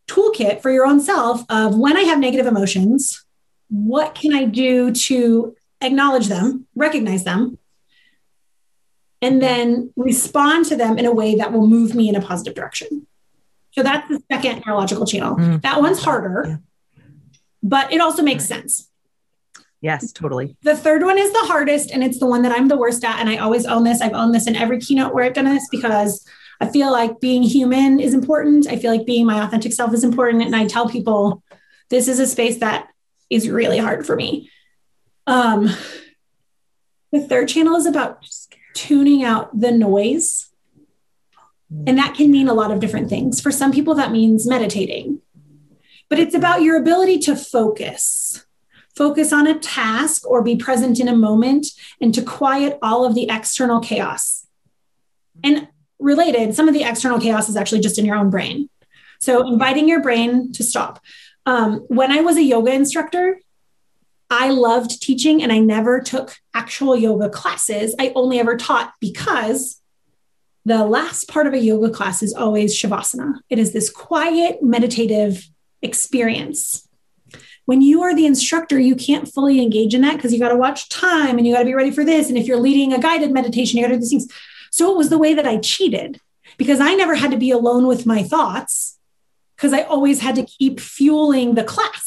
toolkit for your own self of when I have negative emotions, what can I do to acknowledge them, recognize them, and then respond to them in a way that will move me in a positive direction. So that's the second neurological channel. Mm. That one's harder, yeah. but it also makes sense. Yes, totally. The third one is the hardest, and it's the one that I'm the worst at. And I always own this. I've owned this in every keynote where I've done this because I feel like being human is important. I feel like being my authentic self is important. And I tell people this is a space that is really hard for me. Um, the third channel is about tuning out the noise. And that can mean a lot of different things. For some people, that means meditating, but it's about your ability to focus, focus on a task or be present in a moment and to quiet all of the external chaos. And related, some of the external chaos is actually just in your own brain. So inviting your brain to stop. Um, when I was a yoga instructor, I loved teaching and I never took actual yoga classes. I only ever taught because the last part of a yoga class is always Shavasana. It is this quiet, meditative experience. When you are the instructor, you can't fully engage in that because you got to watch time and you got to be ready for this. And if you're leading a guided meditation, you got to do these things. So it was the way that I cheated because I never had to be alone with my thoughts because I always had to keep fueling the class.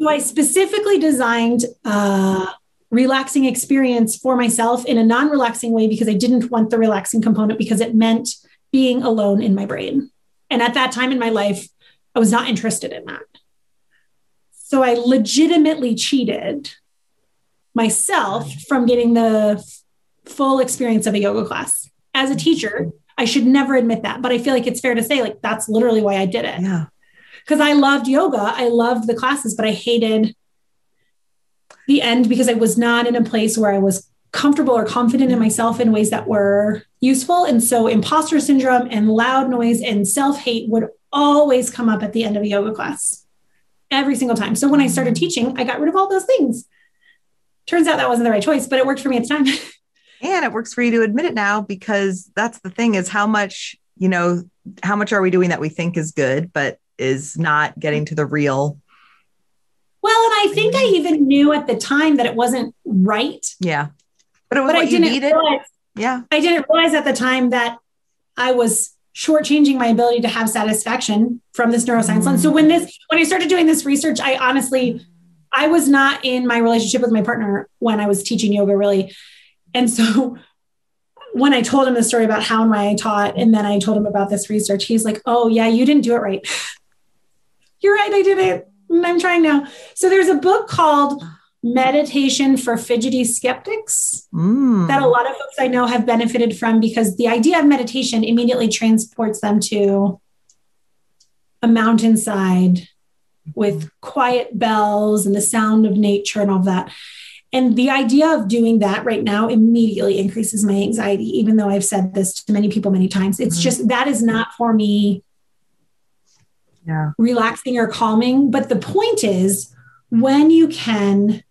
So I specifically designed a relaxing experience for myself in a non relaxing way because I didn't want the relaxing component because it meant being alone in my brain. And at that time in my life, I was not interested in that. So I legitimately cheated myself from getting the full experience of a yoga class. As a teacher, I should never admit that, but I feel like it's fair to say, like, that's literally why I did it. Yeah. Because I loved yoga, I loved the classes, but I hated the end because I was not in a place where I was comfortable or confident in myself in ways that were useful. And so imposter syndrome and loud noise and self hate would always come up at the end of a yoga class every single time. So when I started teaching, I got rid of all those things. Turns out that wasn't the right choice, but it worked for me at the time. and it works for you to admit it now because that's the thing is how much, you know, how much are we doing that we think is good, but is not getting to the real. Well, and I think I even knew at the time that it wasn't right. Yeah. But it was but what I you didn't needed. realize, Yeah. I didn't realize at the time that I was shortchanging my ability to have satisfaction from this neuroscience lens. So when this, when I started doing this research, I honestly, I was not in my relationship with my partner when I was teaching yoga, really. And so when I told him the story about how and why I taught, and then I told him about this research, he's like, "Oh yeah, you didn't do it right. You're right, I did it. I'm trying now." So there's a book called Meditation for Fidgety Skeptics Mm. that a lot of folks I know have benefited from because the idea of meditation immediately transports them to a mountainside with quiet bells and the sound of nature and all of that. And the idea of doing that right now immediately increases my anxiety, even though I've said this to many people many times. It's Mhm. just that is not for me yeah. relaxing or calming. But the point is, when you can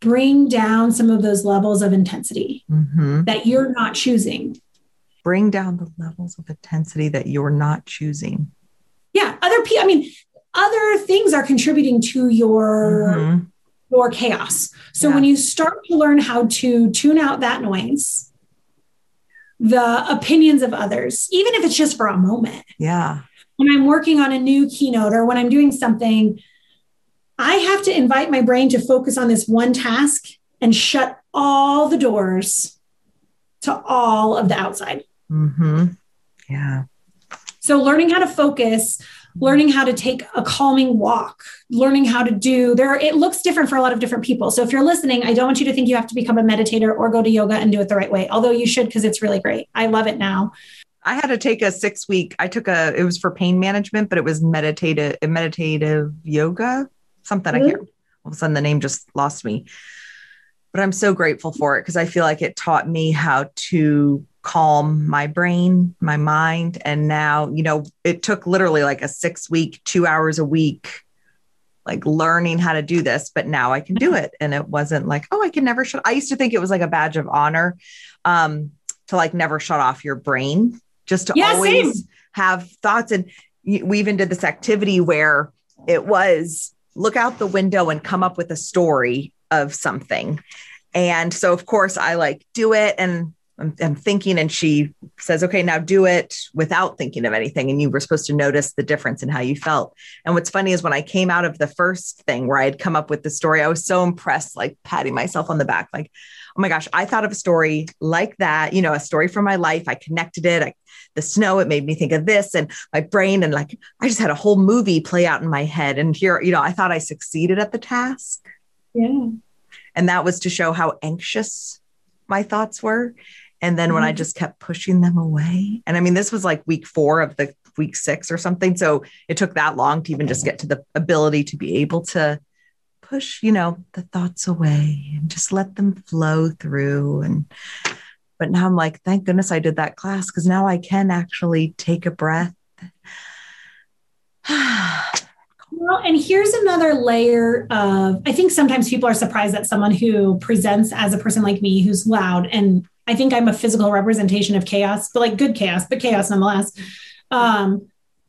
bring down some of those levels of intensity hmm that you're not choosing. Bring down the levels of intensity that you're not choosing. Yeah, other people, I mean, other things are contributing to your Mhm. your chaos. So Yeah. when you start to learn how to tune out that noise, the opinions of others, even if it's just for a moment, Yeah. When I'm working on a new keynote or when I'm doing something, I have to invite my brain to focus on this one task and shut all the doors to all of the outside. hmm Yeah. So, learning how to focus, learning how to take a calming walk, learning how to do there, it looks different for a lot of different people. So, if you're listening, I don't want you to think you have to become a meditator or go to yoga and do it the right way, although you should because it's really great. I love it now. I had to take a six week. I took a. It was for pain management, but it was meditative, meditative yoga, something. I can't. All of a sudden, the name just lost me. But I'm so grateful for it because I feel like it taught me how to calm my brain, my mind, and now you know it took literally like a six week, two hours a week, like learning how to do this. But now I can do it, and it wasn't like oh I can never shut. I used to think it was like a badge of honor um, to like never shut off your brain just to Yeah, always same. have thoughts. And we even did this activity where it was look out the window and come up with a story of something. And so, of course, I like do it. And I'm, I'm, thinking and she says okay now do it without thinking of anything. And you were supposed to notice the difference in how you felt. And what's funny is when i came out of the first thing where i had come up with the story i was so impressed like patting myself on the back like oh my gosh i thought of a story like that you know a story from my life. I connected it. I, the snow it made me think of this and my brain and like i just had a whole movie play out in my head. And here you know i thought i succeeded at the task. Yeah. And that was to show how anxious my thoughts were and then when I mm-hmm. just kept pushing them away, and I mean, this was like week four of the week six or something. So it took that long to even just get to the ability to be able to push, you know, the thoughts away and just let them flow through. And, but now I'm like, thank goodness I did that class because now I can actually take a breath. Well, and here's another layer of I think sometimes people are surprised that someone who presents as a person like me who's loud and I think I'm a physical representation of chaos, but like good chaos, but chaos nonetheless. Um,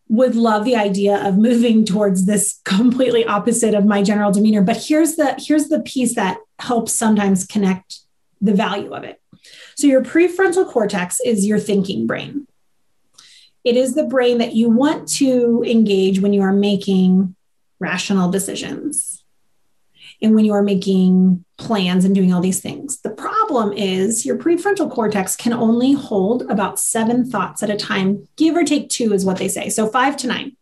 would love the idea of moving towards this completely opposite of my general demeanor. But here's the here's the piece that helps sometimes connect the value of it. So your prefrontal cortex is your thinking brain. It is the brain that you want to engage when you are making rational decisions and when you are making plans and doing all these things. The problem is your prefrontal cortex can only hold about seven thoughts at a time, give or take two, is what they say. So five to nine.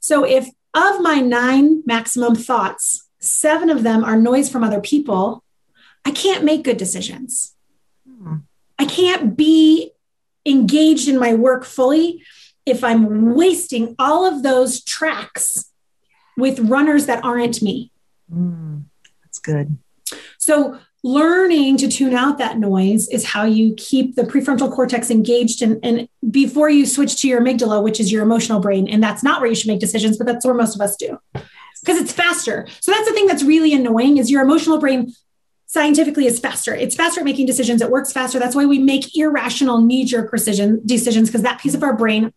So if of my nine maximum thoughts, seven of them are noise from other people, I can't make good decisions. Hmm. I can't be engaged in my work fully if I'm wasting all of those tracks with runners that aren't me. Mm, that's good. So, learning to tune out that noise is how you keep the prefrontal cortex engaged and, and before you switch to your amygdala, which is your emotional brain. And that's not where you should make decisions, but that's where most of us do because it's faster. So, that's the thing that's really annoying is your emotional brain scientifically is faster. It's faster at making decisions. It works faster. That's why we make irrational knee jerk decision decisions because that piece of our brain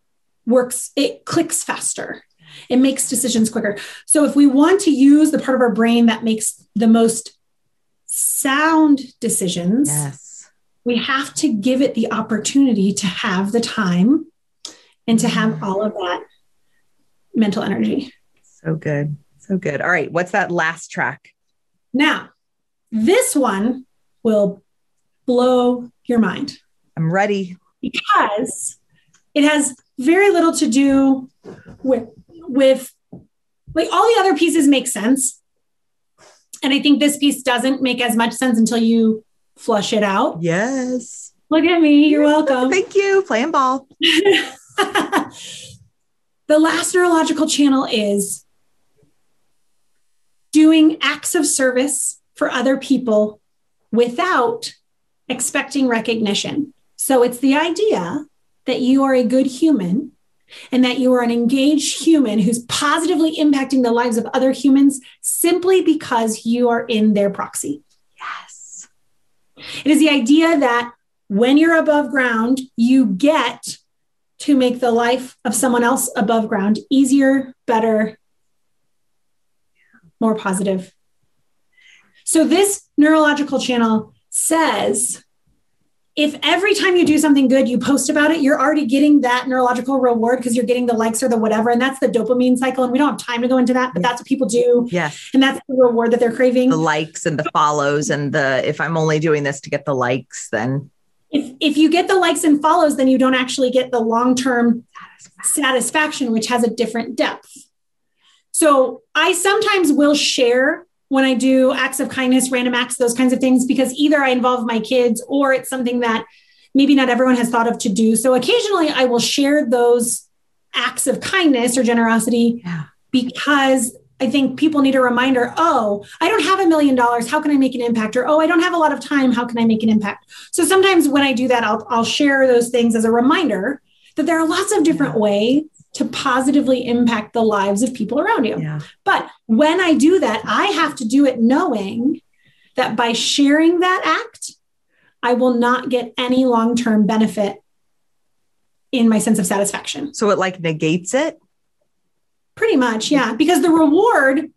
works, it clicks faster. It makes decisions quicker. So if we want to use the part of our brain that makes the most sound decisions, yes. we have to give it the opportunity to have the time and to have mm. all of that mental energy. So good. So good. All right. What's that last track? Now, this one will blow your mind. I'm ready. Because it has very little to do with with like all the other pieces make sense. And I think this piece doesn't make as much sense until you flush it out. Yes. Look at me. You're welcome. Thank you. Playing ball. the last neurological channel is doing acts of service for other people without expecting recognition. So it's the idea that you are a good human and that you are an engaged human who's positively impacting the lives of other humans simply because you are in their proxy. Yes. It is the idea that when you're above ground, you get to make the life of someone else above ground easier, better, more positive. So, this neurological channel says if every time you do something good, you post about it, you're already getting that neurological reward because you're getting the likes or the whatever. And that's the dopamine cycle. And we don't have time to go into that, but that's what people do. Yes. And that's the reward that they're craving. The likes and the follows and the if I'm only doing this to get the likes, then if if you get the likes and follows, then you don't actually get the long-term satisfaction, which has a different depth. So I sometimes will share when I do acts of kindness, random acts, those kinds of things, because either I involve my kids or it's something that maybe not everyone has thought of to do. So occasionally I will share those acts of kindness or generosity yeah. because I think people need a reminder oh, I don't have a million dollars. How can I make an impact? Or oh, I don't have a lot of time. How can I make an impact? So sometimes when I do that, I'll, I'll share those things as a reminder that there are lots of different yeah. ways to positively impact the lives of people around you. Yeah. But when I do that, I have to do it knowing that by sharing that act, I will not get any long term benefit in my sense of satisfaction. So it like negates it? Pretty much, yeah. Because the reward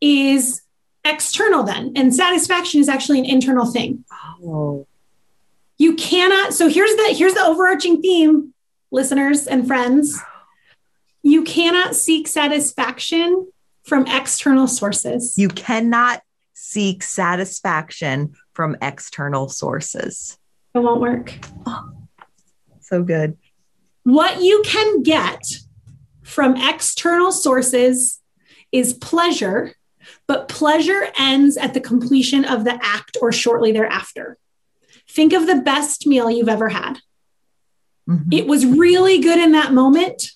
is external then, and satisfaction is actually an internal thing. Oh. You cannot. So here's the here's the overarching theme, listeners and friends. You cannot seek satisfaction from external sources. You cannot seek satisfaction from external sources. It won't work. Oh, so good. What you can get from external sources is pleasure, but pleasure ends at the completion of the act or shortly thereafter. Think of the best meal you've ever had. Mm-hmm. It was really good in that moment.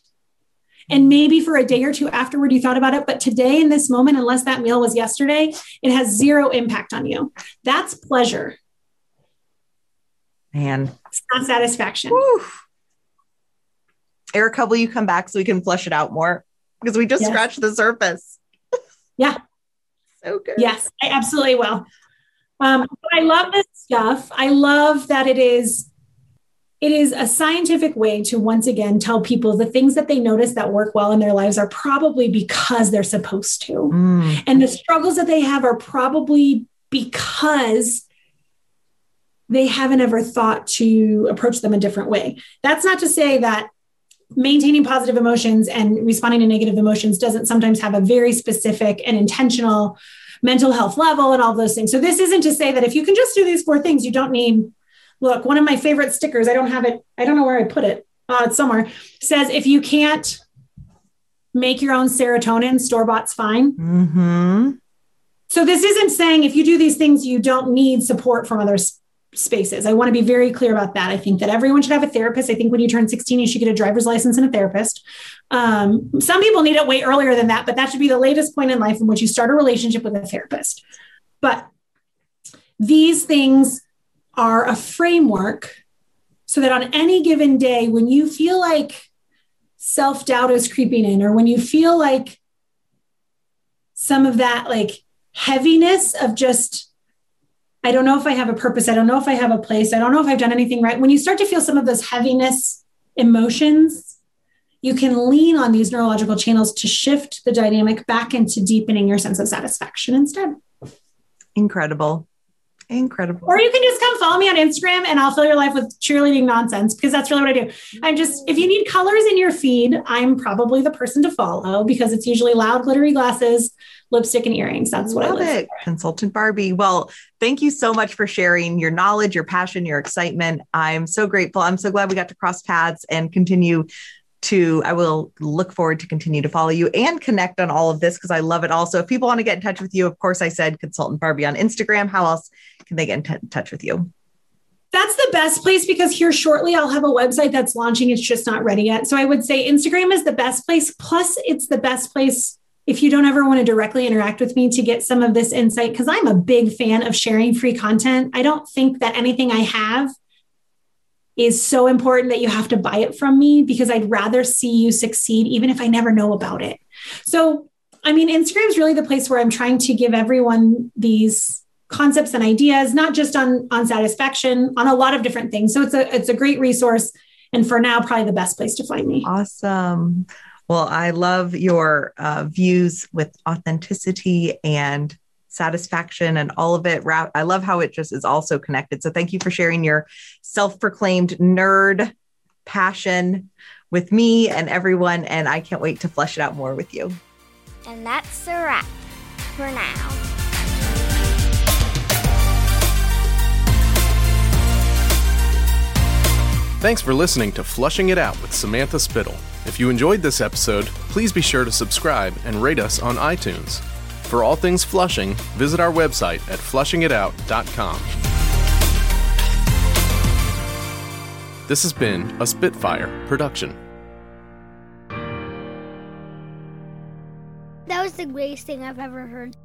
And maybe for a day or two afterward, you thought about it. But today, in this moment, unless that meal was yesterday, it has zero impact on you. That's pleasure. Man, it's not satisfaction. Whew. Erica, will you come back so we can flush it out more? Because we just yes. scratched the surface. Yeah. so good. Yes, I absolutely will. Um, I love this stuff. I love that it is it is a scientific way to once again tell people the things that they notice that work well in their lives are probably because they're supposed to. Mm. And the struggles that they have are probably because they haven't ever thought to approach them a different way. That's not to say that maintaining positive emotions and responding to negative emotions doesn't sometimes have a very specific and intentional mental health level and all those things. So this isn't to say that if you can just do these four things, you don't need. Look, one of my favorite stickers. I don't have it. I don't know where I put it. Uh, it's somewhere. Says if you can't make your own serotonin, store bought's fine. Mm-hmm. So this isn't saying if you do these things, you don't need support from others spaces. I want to be very clear about that. I think that everyone should have a therapist. I think when you turn 16, you should get a driver's license and a therapist. Um, some people need it way earlier than that, but that should be the latest point in life in which you start a relationship with a therapist. But these things are a framework so that on any given day, when you feel like self doubt is creeping in, or when you feel like some of that like heaviness of just I don't know if I have a purpose. I don't know if I have a place. I don't know if I've done anything right. When you start to feel some of those heaviness emotions, you can lean on these neurological channels to shift the dynamic back into deepening your sense of satisfaction instead. Incredible. Incredible. Or you can just come follow me on Instagram and I'll fill your life with cheerleading nonsense because that's really what I do. I'm just, if you need colors in your feed, I'm probably the person to follow because it's usually loud, glittery glasses, lipstick, and earrings. That's what Love I love. It. For. Consultant Barbie. Well, thank you so much for sharing your knowledge, your passion, your excitement. I'm so grateful. I'm so glad we got to cross paths and continue to i will look forward to continue to follow you and connect on all of this because i love it also if people want to get in touch with you of course i said consultant barbie on instagram how else can they get in t- touch with you that's the best place because here shortly I'll have a website that's launching. It's just not ready yet. So I would say Instagram is the best place. Plus, it's the best place if you don't ever want to directly interact with me to get some of this insight, because I'm a big fan of sharing free content. I don't think that anything I have is so important that you have to buy it from me because I'd rather see you succeed, even if I never know about it. So, I mean, Instagram is really the place where I'm trying to give everyone these concepts and ideas, not just on, on satisfaction, on a lot of different things. So it's a it's a great resource. And for now, probably the best place to find me. Awesome. Well, I love your uh, views with authenticity and satisfaction and all of it. I love how it just is also connected. So thank you for sharing your self proclaimed nerd passion with me and everyone. And I can't wait to flesh it out more with you. And that's a wrap for now. Thanks for listening to Flushing It Out with Samantha Spittle. If you enjoyed this episode, please be sure to subscribe and rate us on iTunes. For all things flushing, visit our website at flushingitout.com. This has been a Spitfire production. That was the greatest thing I've ever heard.